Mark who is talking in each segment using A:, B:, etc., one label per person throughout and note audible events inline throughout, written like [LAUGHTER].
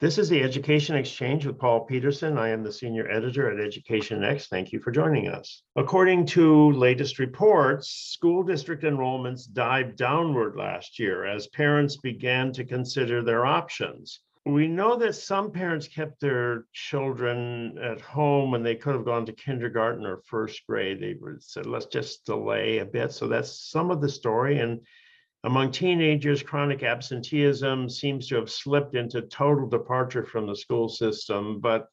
A: This is the Education Exchange with Paul Peterson. I am the senior editor at Education Next. Thank you for joining us. According to latest reports, school district enrollments dived downward last year as parents began to consider their options. We know that some parents kept their children at home when they could have gone to kindergarten or first grade. They said, let's just delay a bit. So that's some of the story. And among teenagers, chronic absenteeism seems to have slipped into total departure from the school system, but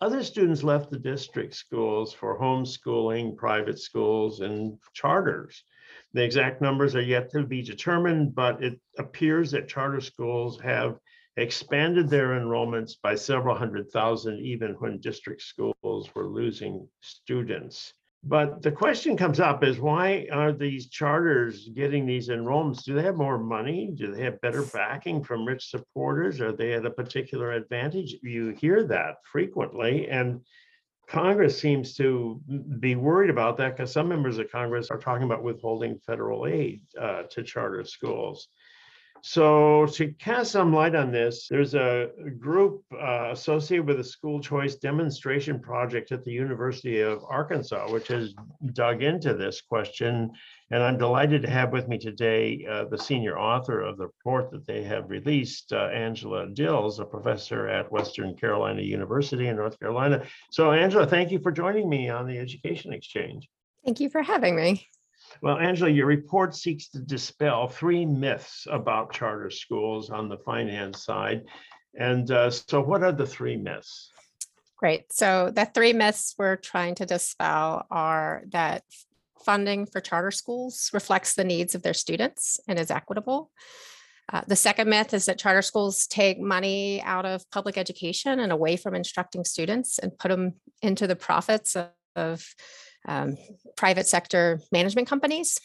A: other students left the district schools for homeschooling, private schools, and charters. The exact numbers are yet to be determined, but it appears that charter schools have expanded their enrollments by several hundred thousand, even when district schools were losing students. But the question comes up is why are these charters getting these enrollments? Do they have more money? Do they have better backing from rich supporters? Are they at a particular advantage? You hear that frequently. And Congress seems to be worried about that because some members of Congress are talking about withholding federal aid uh, to charter schools. So to cast some light on this, there's a group uh, associated with the school choice demonstration project at the University of Arkansas, which has dug into this question. And I'm delighted to have with me today uh, the senior author of the report that they have released, uh, Angela Dills, a professor at Western Carolina University in North Carolina. So Angela, thank you for joining me on the Education Exchange.
B: Thank you for having me.
A: Well, Angela, your report seeks to dispel three myths about charter schools on the finance side. And uh, so, what are the three myths?
B: Great. So, the three myths we're trying to dispel are that funding for charter schools reflects the needs of their students and is equitable. Uh, the second myth is that charter schools take money out of public education and away from instructing students and put them into the profits of, of um, private sector management companies.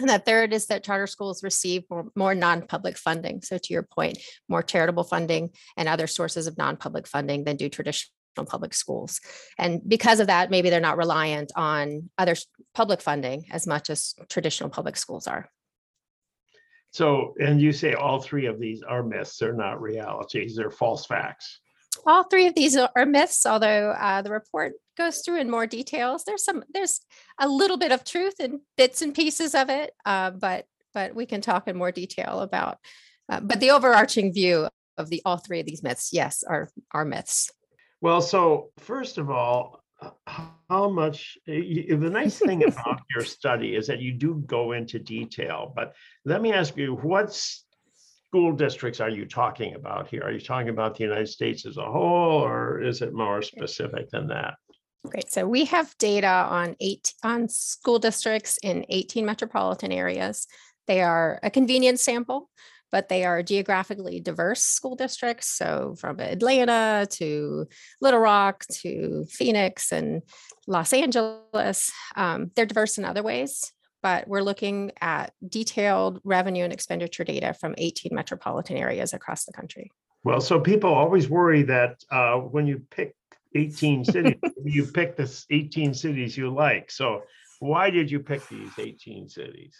B: And that third is that charter schools receive more, more non-public funding. So to your point, more charitable funding and other sources of non-public funding than do traditional public schools. And because of that, maybe they're not reliant on other public funding as much as traditional public schools are.
A: So, and you say all three of these are myths, they're not realities, they're false facts.
B: All three of these are myths, although uh, the report goes through in more details. There's some, there's a little bit of truth in bits and pieces of it, uh, but but we can talk in more detail about. Uh, but the overarching view of the all three of these myths, yes, are are myths.
A: Well, so first of all, how much the nice thing [LAUGHS] about your study is that you do go into detail. But let me ask you, what's school districts are you talking about here? Are you talking about the United States as a whole, or is it more specific than that?
B: Great. So we have data on eight on school districts in 18 metropolitan areas. They are a convenience sample, but they are geographically diverse school districts. So from Atlanta to Little Rock to Phoenix and Los Angeles, um, they're diverse in other ways but we're looking at detailed revenue and expenditure data from 18 metropolitan areas across the country.
A: Well, so people always worry that uh, when you pick 18 [LAUGHS] cities, you pick the 18 cities you like. So why did you pick these 18 cities?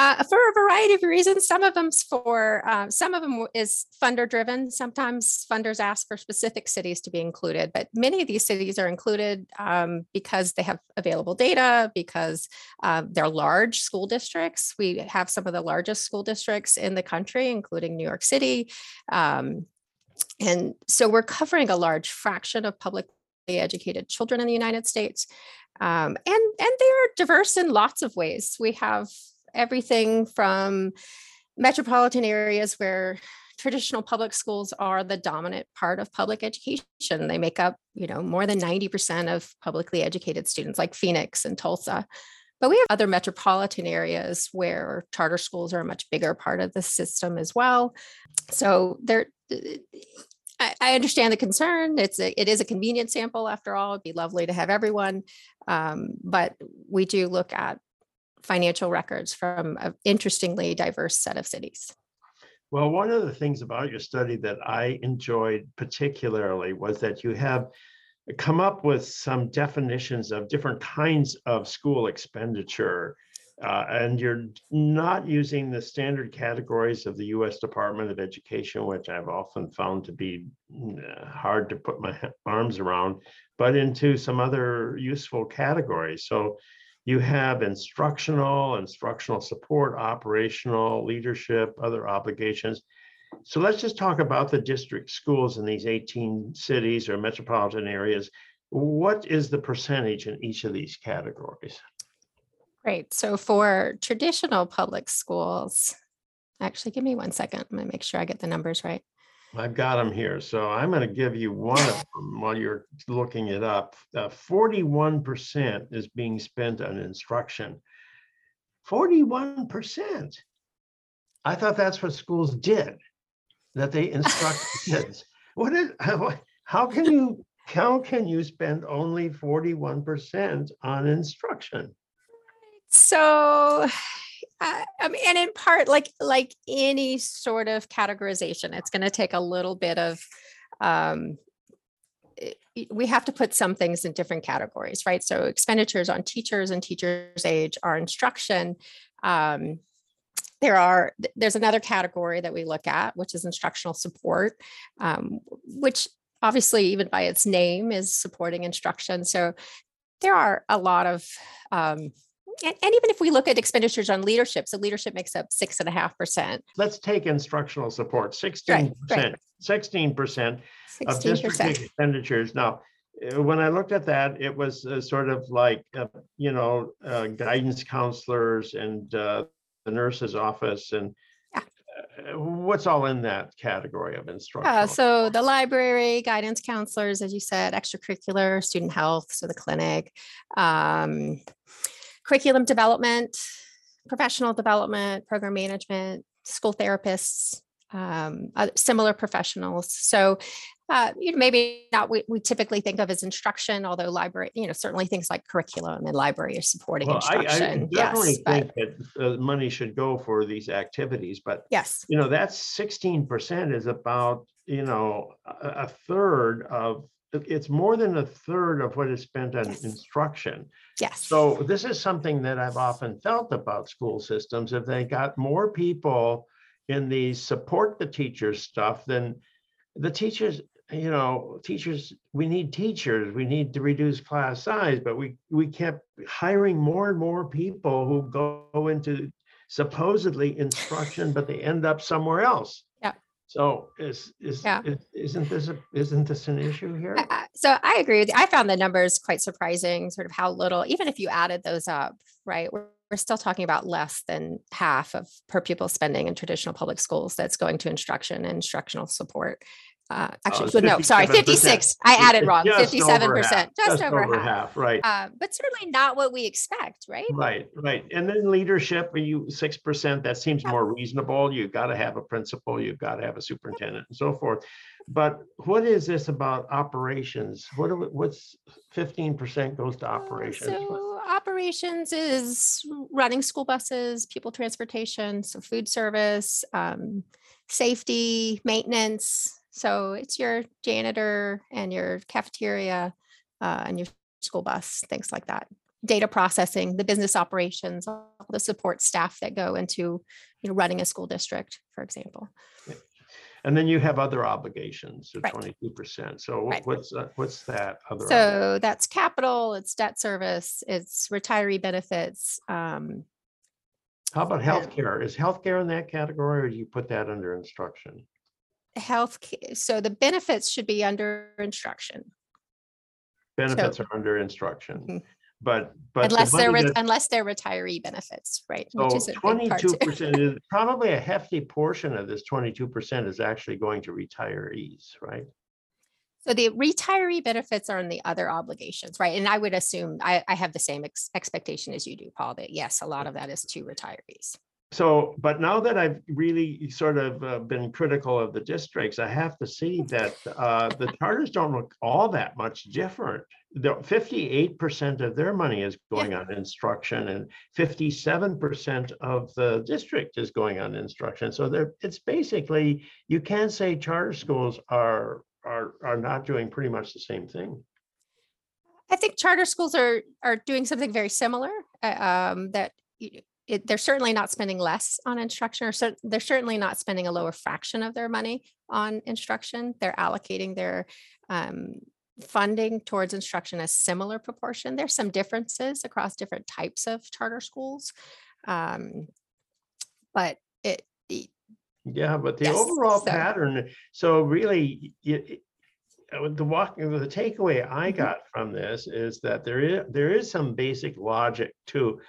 B: Uh, for a variety of reasons. Some of them's for uh, some of them is funder driven. Sometimes funders ask for specific cities to be included, but many of these cities are included um, because they have available data, because uh, they're large school districts. We have some of the largest school districts in the country, including New York City. Um, and so we're covering a large fraction of publicly educated children in the United States. Um, and, and they're diverse in lots of ways. We have everything from metropolitan areas where traditional public schools are the dominant part of public education. They make up, you know, more than 90% of publicly educated students like Phoenix and Tulsa. But we have other metropolitan areas where charter schools are a much bigger part of the system as well. So there I, understand the concern. It's a, it is a convenient sample after all. It'd be lovely to have everyone, um, but we do look at financial records from an interestingly diverse set of cities.
A: Well, one of the things about your study that I enjoyed particularly was that you have come up with some definitions of different kinds of school expenditure Uh, and you're not using the standard categories of the US Department of Education, which I've often found to be mm, hard to put my [LAUGHS] arms around, but into some other useful categories. So you have instructional, instructional support, operational, leadership, other obligations. So let's just talk about the district schools in these 18 cities or metropolitan areas. What is the percentage in each of these categories?
B: Great. So for traditional public schools, actually, give me one second. I'm gonna make sure I get the numbers right.
A: I've got them here, so I'm going to give you one of [LAUGHS] them while you're looking it up. Uh, Forty-one percent is being spent on instruction. Forty-one percent. I thought that's what schools did, that they instruct [LAUGHS] kids. What is, [LAUGHS] how, how can you, how can you spend only forty-one percent on instruction?
B: So, uh, I mean, and in part, like like any sort of categorization, it's going to take a little bit of. Um, we have to put some things in different categories, right? So expenditures on teachers and teachers' age are instruction. Um, there are there's another category that we look at, which is instructional support, um, which obviously even by its name is supporting instruction. So there are a lot of um, and, and even if we look at expenditures on leadership, so leadership makes up six and a half percent,
A: Let's take instructional support, sixteen percent, sixteen percent of
B: sixteen
A: district expenditures. Now, uh, when I looked at that, it was uh, sort of like, uh, you know, uh, guidance counselors and uh, the nurse's office and
B: Yeah.
A: uh, what's all in that category of
B: Uh,
A: instructional?
B: so the library, guidance counselors, as you said, extracurricular, student health, so the clinic, um, curriculum development, professional development, program management, school therapists, um, other similar professionals. So, uh, you know, maybe not what we typically think of as instruction, although library, you know, certainly things like curriculum and library are supporting
A: Well, I, I
B: instruction.
A: definitely
B: yes, but
A: think that uh, money should go for these activities, but
B: yes,
A: you know, that's sixteen percent is about, you know, a third of, it's more than a third of what is spent on
B: Yes.
A: instruction.
B: yes.
A: So this is something that I've often felt about school systems. If they got more people in the support the teachers stuff, then the teachers, you know, teachers, we need teachers, we need to reduce class size, but we, we kept hiring more and more people who go into supposedly instruction, but they end up somewhere else. So is, is,
B: Yeah.
A: is- isn't this, a isn't this an issue here?
B: So I agree with you. I found the numbers quite surprising, sort of how little, even if you added those up, right? We're, we're still talking about less than half of per pupil spending in traditional public schools that's going to instruction and instructional support. Uh, actually,
A: it's
B: well, no, sorry, 56. I added wrong,
A: just over
B: 57%,
A: half,
B: just over half.
A: Right.
B: Uh, But certainly not what we expect, right?
A: Right, right. And then leadership, are you, six percent, that seems
B: Yeah.
A: more reasonable. You've got to have a principal, you've got to have a superintendent and so forth. But what is this about operations? What, we- what's fifteen percent goes to
B: Uh,
A: operations?
B: So operations is running school buses, people transportation, so food service, um, safety, maintenance. So it's your janitor and your cafeteria uh, and your school bus, things like that. Data processing, the business operations, all the support staff that go into, you know, running a school district, for example.
A: And then you have other obligations, so twenty-two percent. So
B: Right.
A: what's, uh, what's that other?
B: So that's capital, it's debt service, it's retiree benefits, um,
A: How about healthcare? Is healthcare in that category or do you put that under instruction?
B: Health, so the benefits should be under instruction.
A: Benefits are under instruction,
B: Mhm.
A: but, but. the
B: Unless they're, re- unless they're retiree benefits, right? Which
A: So
B: is a big part [LAUGHS]
A: twenty-two
B: too.
A: percent is probably a hefty portion of this twenty-two percent is actually going to retirees, right?
B: So the retiree benefits are in the other obligations, right? And I would assume, I, I have the same ex- expectation as you do, Paul, that yes, a lot of that is to retirees.
A: So, but now that I've really sort of uh, been critical of the districts, I have to see that uh, the charters don't look all that much different. The fifty-eight percent of their money is going on instruction and fifty-seven percent of the district is going on instruction. So there, it's basically, you can say charter schools are, are, are not doing pretty much the same thing.
B: I think charter schools are, are doing something very similar, uh, um, that it, they're certainly not spending less on instruction or cer- they're certainly not spending a lower fraction of their money on instruction. They're allocating their um, funding towards instruction a similar proportion. There's some differences across different types of charter schools. Um, but it, it-
A: Yeah, but the
B: Yes,
A: overall
B: so-
A: pattern, so really, you, the walk, the takeaway I
B: Mhm.
A: got from this is that there is, there is some basic logic to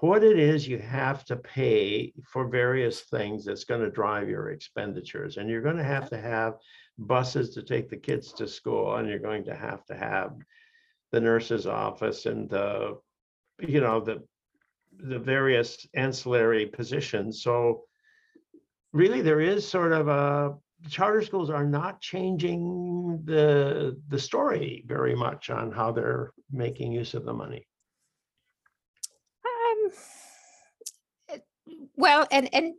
A: what it is you have to pay for various things that's gonna drive your expenditures. And you're gonna have to have buses to take the kids to school, and you're going to have to have the nurse's office and the, you know, the, the various ancillary positions. So really, there is sort of a, charter schools are not changing the, the story very much on how they're making use of the money.
B: Um, it- well, and, and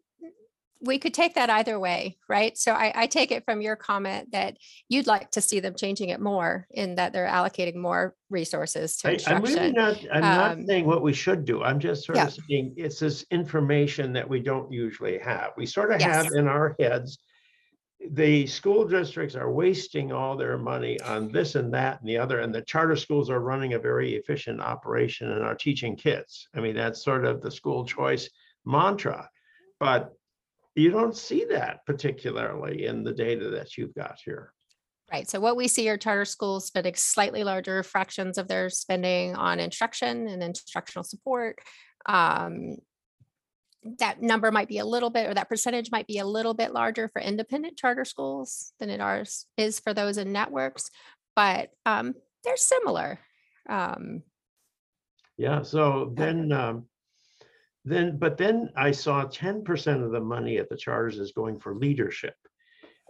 B: we could take that either way, right? So I, I take it from your comment that you'd like to see them changing it more in that they're allocating more resources to
A: I- I'm really not, I'm not
B: Um,
A: saying what we should do. I'm just sort
B: Yeah.
A: of saying it's this information that we don't usually have. We sort of have in our heads. The school districts are wasting all their money on this and that and the other, and the charter schools are running a very efficient operation and are teaching kids. I mean, that's sort of the school choice mantra. But you don't see that particularly in the data that you've got here.
B: Right. So what we see are charter schools spending slightly larger fractions of their spending on instruction and instructional support. Um, that number might be a little bit, or that percentage might be a little bit larger for independent charter schools than it ours is for those in networks, but um, they're similar. Um,
A: Yeah, so then, um, then, but then I saw ten percent of the money at the charters is going for leadership.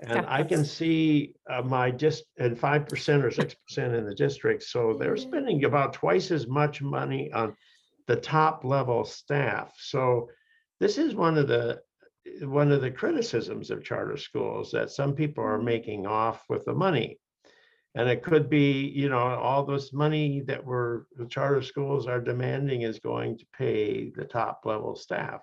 A: And. I can see, uh, my just, and five percent or six percent in the district, so they're spending about twice as much money on the top level staff, so this is one of the, one of the criticisms of charter schools, that some people are
B: Mhm.
A: making off with the money. And it could be, you know, all this money that we're, the charter schools are demanding is going to pay the top level staff.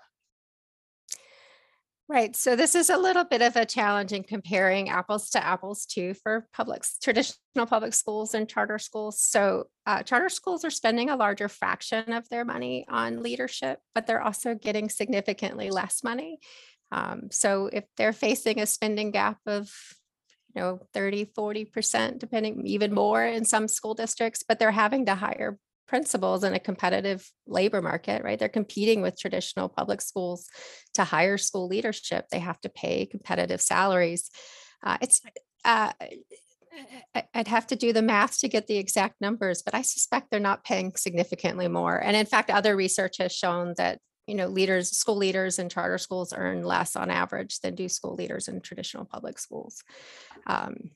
B: Right. So this is a little bit of a challenge in comparing apples to apples too for public, traditional public schools and charter schools. So uh, charter schools are spending a larger fraction of their money on leadership, but they're also getting significantly less money. Um, so if they're facing a spending gap of, you know, 30, 40%, depending even more in some school districts, but they're having to hire principals in a competitive labor market, right? They're competing with traditional public schools to hire school leadership. They have to pay competitive salaries. Uh, it's, uh, I'd have to do the math to get the exact numbers, but I suspect they're not paying significantly more. And in fact, other research has shown that, you know, leaders, school leaders in charter schools earn less on average than do school leaders in traditional public schools. Um,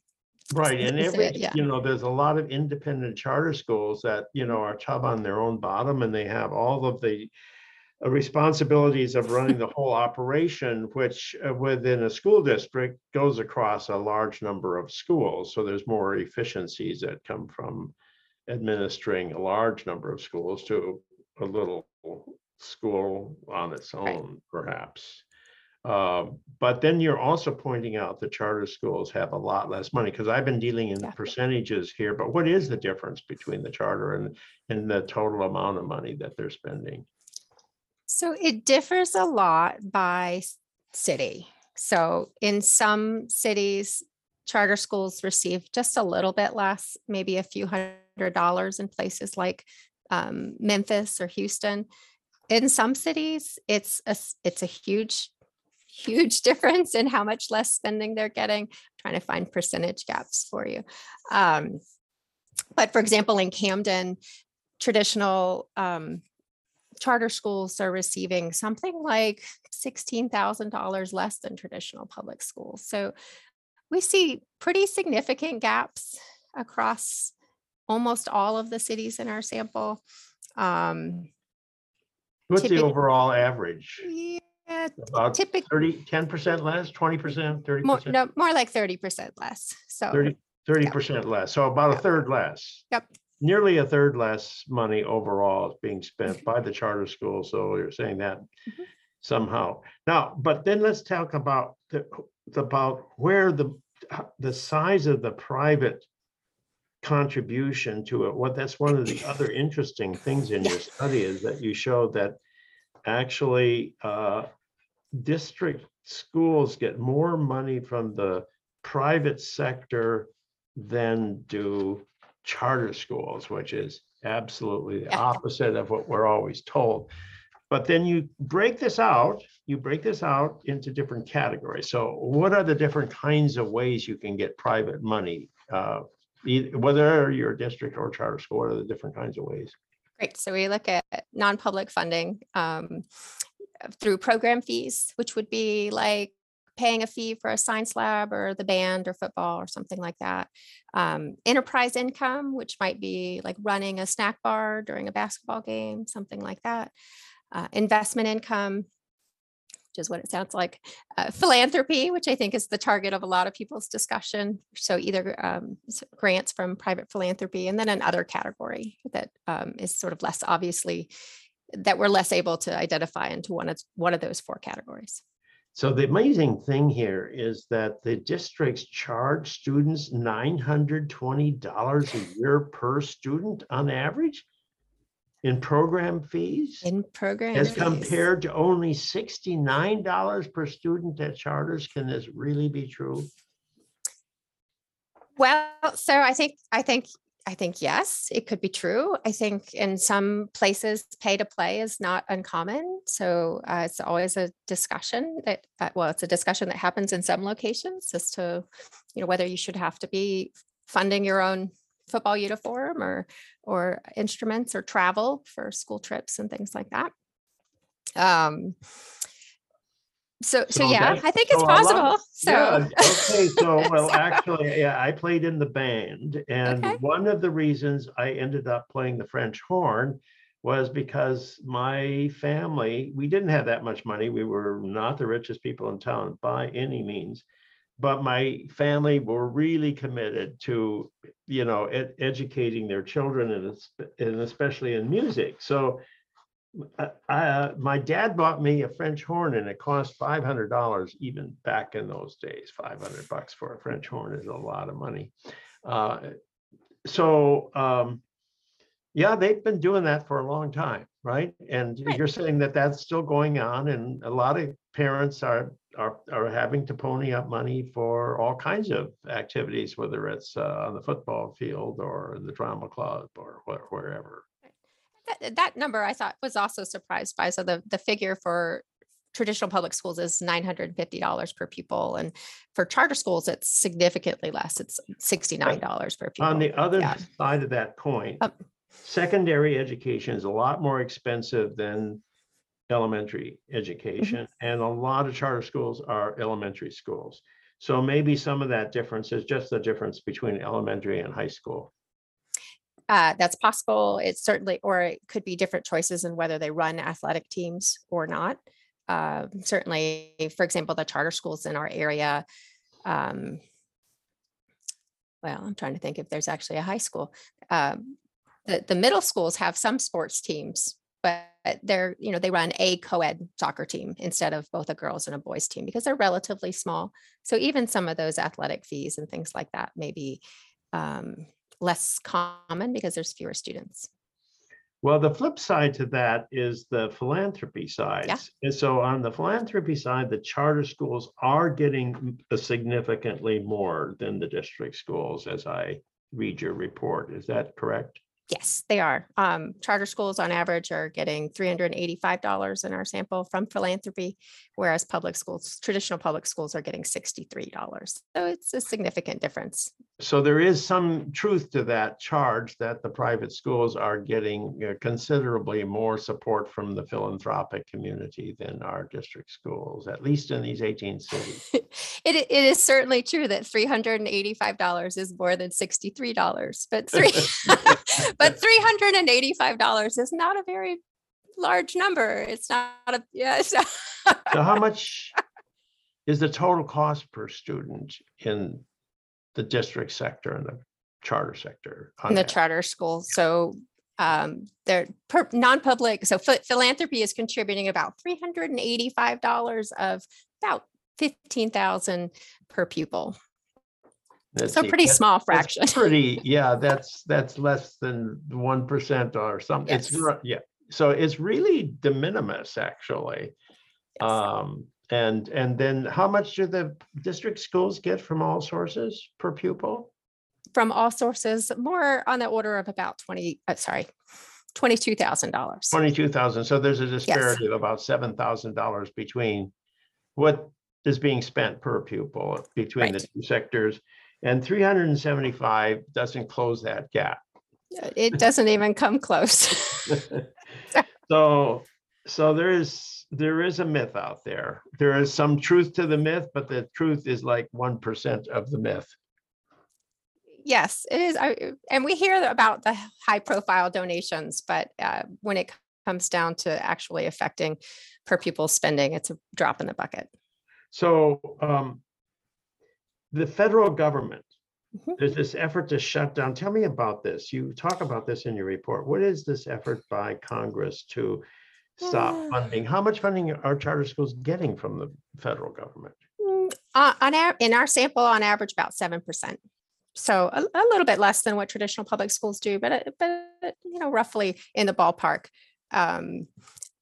A: Right, and every,
B: it? Yeah.
A: you know, there's a lot of independent charter schools that, you know, are tub on their own bottom and they have all of the responsibilities of running the whole operation, which uh, within a school district goes across a large number of schools. So there's more efficiencies that come from administering a large number of schools to a little school on its
B: Right.
A: own, perhaps. Uh, But then you're also pointing out the charter schools have a lot less money, because I've been dealing in percentages here, but what is the difference between the charter and, and the total amount of money that they're spending?
B: So it differs a lot by city. So in some cities, charter schools receive just a little bit less, maybe a few hundred dollars in places like um, Memphis or Houston. In some cities, it's a, it's a huge, huge [LAUGHS] difference in how much less spending they're getting. Trying to find percentage gaps for you. Um, but for example, in Camden, traditional um, charter schools are receiving something like $16,000 less than traditional public schools. So we see pretty significant gaps across almost all of the cities in our sample. Um,
A: What's the overall average?
B: yeah,
A: About
B: typically
A: 30, 10% less, 20%, 30%?
B: more, no, more like 30% less. So
A: 30, 30% less, so about a third less.
B: Yep.
A: nearly a third less money overall is being spent by the charter school. So you're saying that
B: Mhm.
A: somehow. Now, but then let's talk about the, about where the, the size of the private contribution to it. What, that's one of the other interesting things in your [LAUGHS] study is that you show that actually uh, district schools get more money from the private sector than do charter schools, which is absolutely the opposite of what we're always told. But then you break this out, you break this out into different categories. So what are the different kinds of ways you can get private money? Uh, e- Whether you're a district or charter school, what are the different kinds of ways?
B: Great. So we look at non-public funding um, through program fees, which would be like paying a fee for a science lab or the band or football or something like that. Um, enterprise income, which might be like running a snack bar during a basketball game, something like that. Uh, investment income, which is what it sounds like. Uh, philanthropy, which I think is the target of a lot of people's discussion. So either um, grants from private philanthropy, and then another category that um, is sort of less obviously that we're less able to identify into one of one of those four categories.
A: So the amazing thing here is that the districts charge students nine hundred twenty dollars a year per student on average in program fees,
B: In program
A: as
B: fees.
A: compared to only sixty-nine dollars per student at charters. Can this really be true?
B: Well, so I think I think I think yes, it could be true. I think in some places, pay to play is not uncommon. So uh, it's always a discussion that uh, well, it's a discussion that happens in some locations as to you know whether you should have to be funding your own football uniform or or instruments or travel for school trips and things like that. Um, so so,
A: So
B: yeah, I think it's
A: so a lot-
B: possible. So
A: Yeah, okay, so, [LAUGHS] well,
B: So-
A: actually, yeah, I played in the band, and
B: Okay.
A: one of the reasons I ended up playing the French horn was because my family, we didn't have that much money. We were not the richest people in town by any means. But my family were really committed to, you know, ed- educating their children and, and especially in music. So uh, uh, my dad bought me a French horn and it cost five hundred dollars even back in those days. Five hundred bucks for a French horn is a lot of money. Uh, so um, yeah, they've been doing that for a long time, right? And
B: Right.
A: you're saying that that's still going on, and a lot of parents are are are having to pony up money for all kinds of activities, whether it's uh, on the football field or the drama club or wh- wherever.
B: That, that number I thought was also surprised by. So the, the figure for traditional public schools is nine hundred and fifty dollars per pupil. And for charter schools, it's significantly less. It's sixty-nine dollars per pupil.
A: On the other
B: Yeah.
A: side of that point
B: Um,
A: secondary education is a lot more expensive than elementary education, and a lot of charter schools are elementary schools. So maybe some of that difference is just the difference between elementary and high school.
B: Uh, that's possible. It's certainly, or it could be different choices in whether they run athletic teams or not. Uh, certainly, for example, the charter schools in our area. Um, well, I'm trying to think if there's actually a high school. Um, the, the middle schools have some sports teams, but they're, you know, they run a co-ed soccer team instead of both a girls and a boys team because they're relatively small. So even some of those athletic fees and things like that may be um, less common because there's fewer students.
A: Well, the flip side to that is the philanthropy side. Yeah. And so on the philanthropy side, the charter schools are getting significantly more than the district schools, as I read your report. Is that correct?
B: Yes, they are. Um, charter schools on average are getting $385 in our sample from philanthropy, whereas public schools, traditional public schools are getting $63. So it's a significant difference.
A: So there is some truth to that charge that the private schools are getting considerably more support from the philanthropic community than our district schools, at least in these 18 cities. [LAUGHS]
B: it, it is certainly true that $385 is more than $63, but three, [LAUGHS] but $385 is not a very large number. It's not a, yeah. So
A: So how [LAUGHS] much is the total cost per student in the district sector and the charter sector.
B: in the
A: that.
B: charter school. So um, they're per, non-public. So phi- philanthropy is contributing about three hundred and eighty-five dollars of about fifteen thousand per pupil. So pretty small fraction. [LAUGHS]
A: Pretty, yeah, that's, that's less than one percent or something. It's,
B: Yes.
A: ru- yeah, so it's really de minimis, actually.
B: Yes.
A: Um, and, and then how much do the district schools get from all sources per pupil?
B: From all sources, more on the order of about twenty, uh, sorry, twenty-two thousand dollars.
A: Twenty-two thousand, so there's a disparity of about seven thousand dollars between what is being spent per pupil between the two sectors. And three hundred and seventy-five doesn't close that gap.
B: It doesn't even come close. [LAUGHS] [LAUGHS]
A: So, so there is, there is a myth out there. There is some truth to the myth, but the truth is like one percent of the myth.
B: Yes, it is. I- And we hear about the high profile donations, but uh, when it comes down to actually affecting per pupil spending, it's a drop in the bucket.
A: So, um, the federal government,
B: Mhm.
A: there's this effort to shut down. Tell me about this. You talk about this in your report. What is this effort by Congress to stop
B: Ah.
A: funding? How much funding are charter schools getting from the federal government?
B: Mm, uh, On, our in our sample, on average, about seven percent. So a, a little bit less than what traditional public schools do, but, but, you know, roughly in the ballpark um,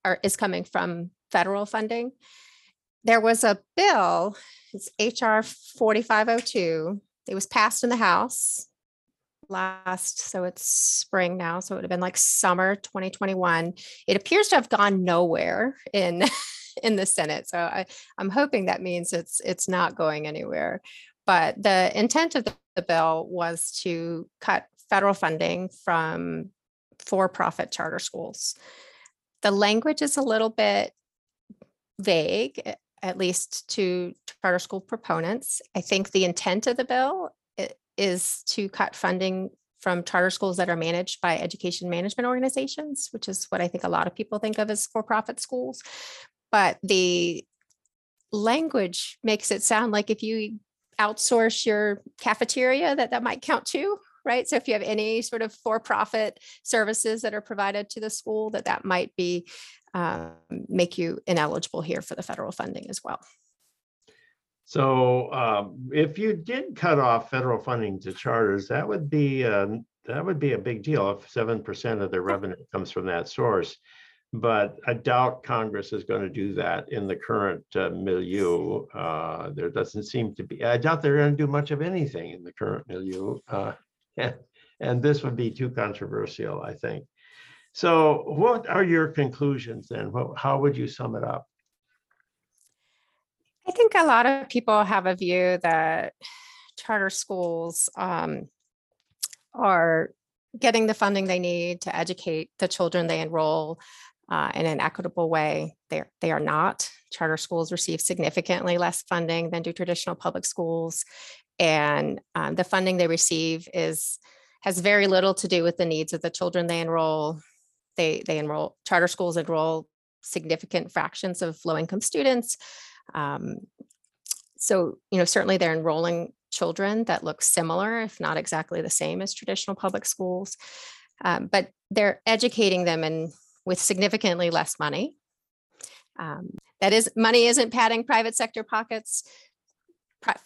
B: are, is coming from federal funding. There was a bill, it's HR forty-five oh two. It was passed in the House last, so it's spring now, so it would have been like summer twenty twenty-one. It appears to have gone nowhere in, [LAUGHS] in the Senate. So I, I'm hoping that means it's, it's not going anywhere. But the intent of the, bill was to cut federal funding from for-profit charter schools. The language is a little bit vague, at least to charter school proponents. I think the intent of the bill is to cut funding from charter schools that are managed by education management organizations, which is what I think a lot of people think of as for-profit schools. But the language makes it sound like if you outsource your cafeteria, that that might count too, right? So if you have any sort of for-profit services that are provided to the school, that that might be um, make you ineligible here for the federal funding as well.
A: So um, if you did cut off federal funding to charters, that would be, um, that would be a big deal if seven percent of their revenue comes from that source. But I doubt Congress is going to do that in the current uh, milieu. Uh, There doesn't seem to be, I doubt they're going to do much of anything in the current milieu. uh, And this would be too controversial, I think. So what are your conclusions then? How would you sum it up?
B: I think a lot of people have a view that charter schools um, are getting the funding they need to educate the children they enroll uh, in an equitable way. They're, they are not. Charter schools receive significantly less funding than do traditional public schools. And um, the funding they receive is has very little to do with the needs of the children they enroll. They, they enroll, charter schools enroll significant fractions of low income students. Um, so, you know, certainly they're enrolling children that look similar, if not exactly the same as traditional public schools. Um, but they're educating them and with significantly less money. Um, that is, money isn't padding private sector pockets.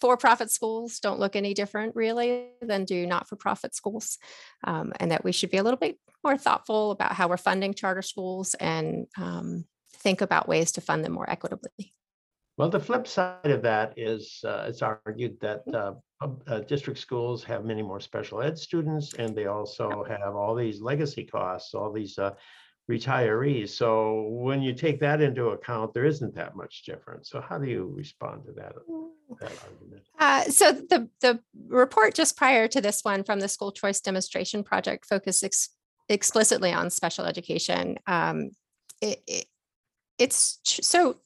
B: For-profit schools don't look any different really than do not-for-profit schools. Um, and that we should be a little bit more thoughtful about how we're funding charter schools and um, think about ways to fund them more equitably.
A: Well, the flip side of that is, uh, it's argued that, uh, uh, district schools have many more special ed students and they also have all these legacy costs, all these, uh, retirees. So when you take that into account, there isn't that much difference. So how do you respond to that, that argument?
B: Uh, so the the report just prior to this one from the School Choice Demonstration Project focused ex- explicitly on special education. Um, it, it- it's tr- so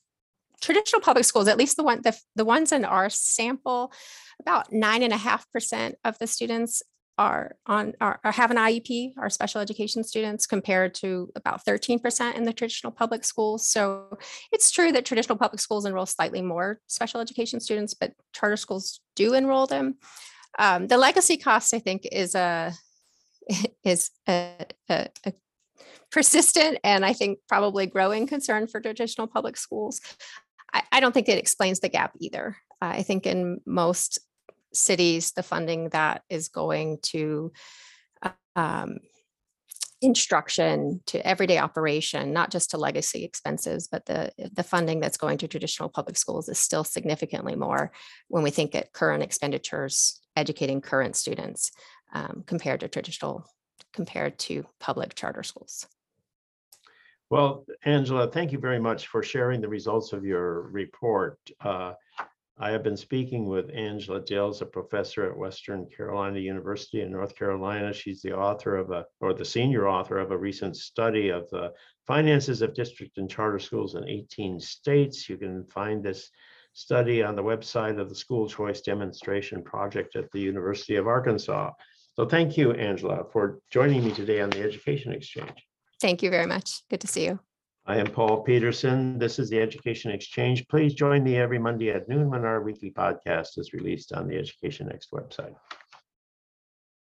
B: traditional public schools, at least the one the, the ones in our sample, about nine and a half percent of the students are on are, have an IEP, are special education students, compared to about 13% in the traditional public schools. So it's true that traditional public schools enroll slightly more special education students, but charter schools do enroll them. Um, the legacy cost, I think, is a [LAUGHS] is a, a, a persistent and I think probably growing concern for traditional public schools. I, I don't think it explains the gap either. I think in most cities, the funding that is going to uh, um, instruction to everyday operation, not just to legacy expenses, but the the funding that's going to traditional public schools is still significantly more when we think at current expenditures educating current students um, compared to traditional compared to public charter schools.
A: Well, Angela, thank you very much for sharing the results of your report. Uh, I have been speaking with Angela Dills, a professor at Western Carolina University in North Carolina. She's the author of a, or the senior author of a recent study of the finances of district and charter schools in 18 states. You can find this study on the website of the School Choice Demonstration Project at the University of Arkansas. So thank you, Angela, for joining me today on the Education Exchange.
B: Thank you very much. Good to see you.
A: I am Paul Peterson. This is the Education Exchange. Please join me every Monday at noon when our weekly podcast is released on the Education Next website.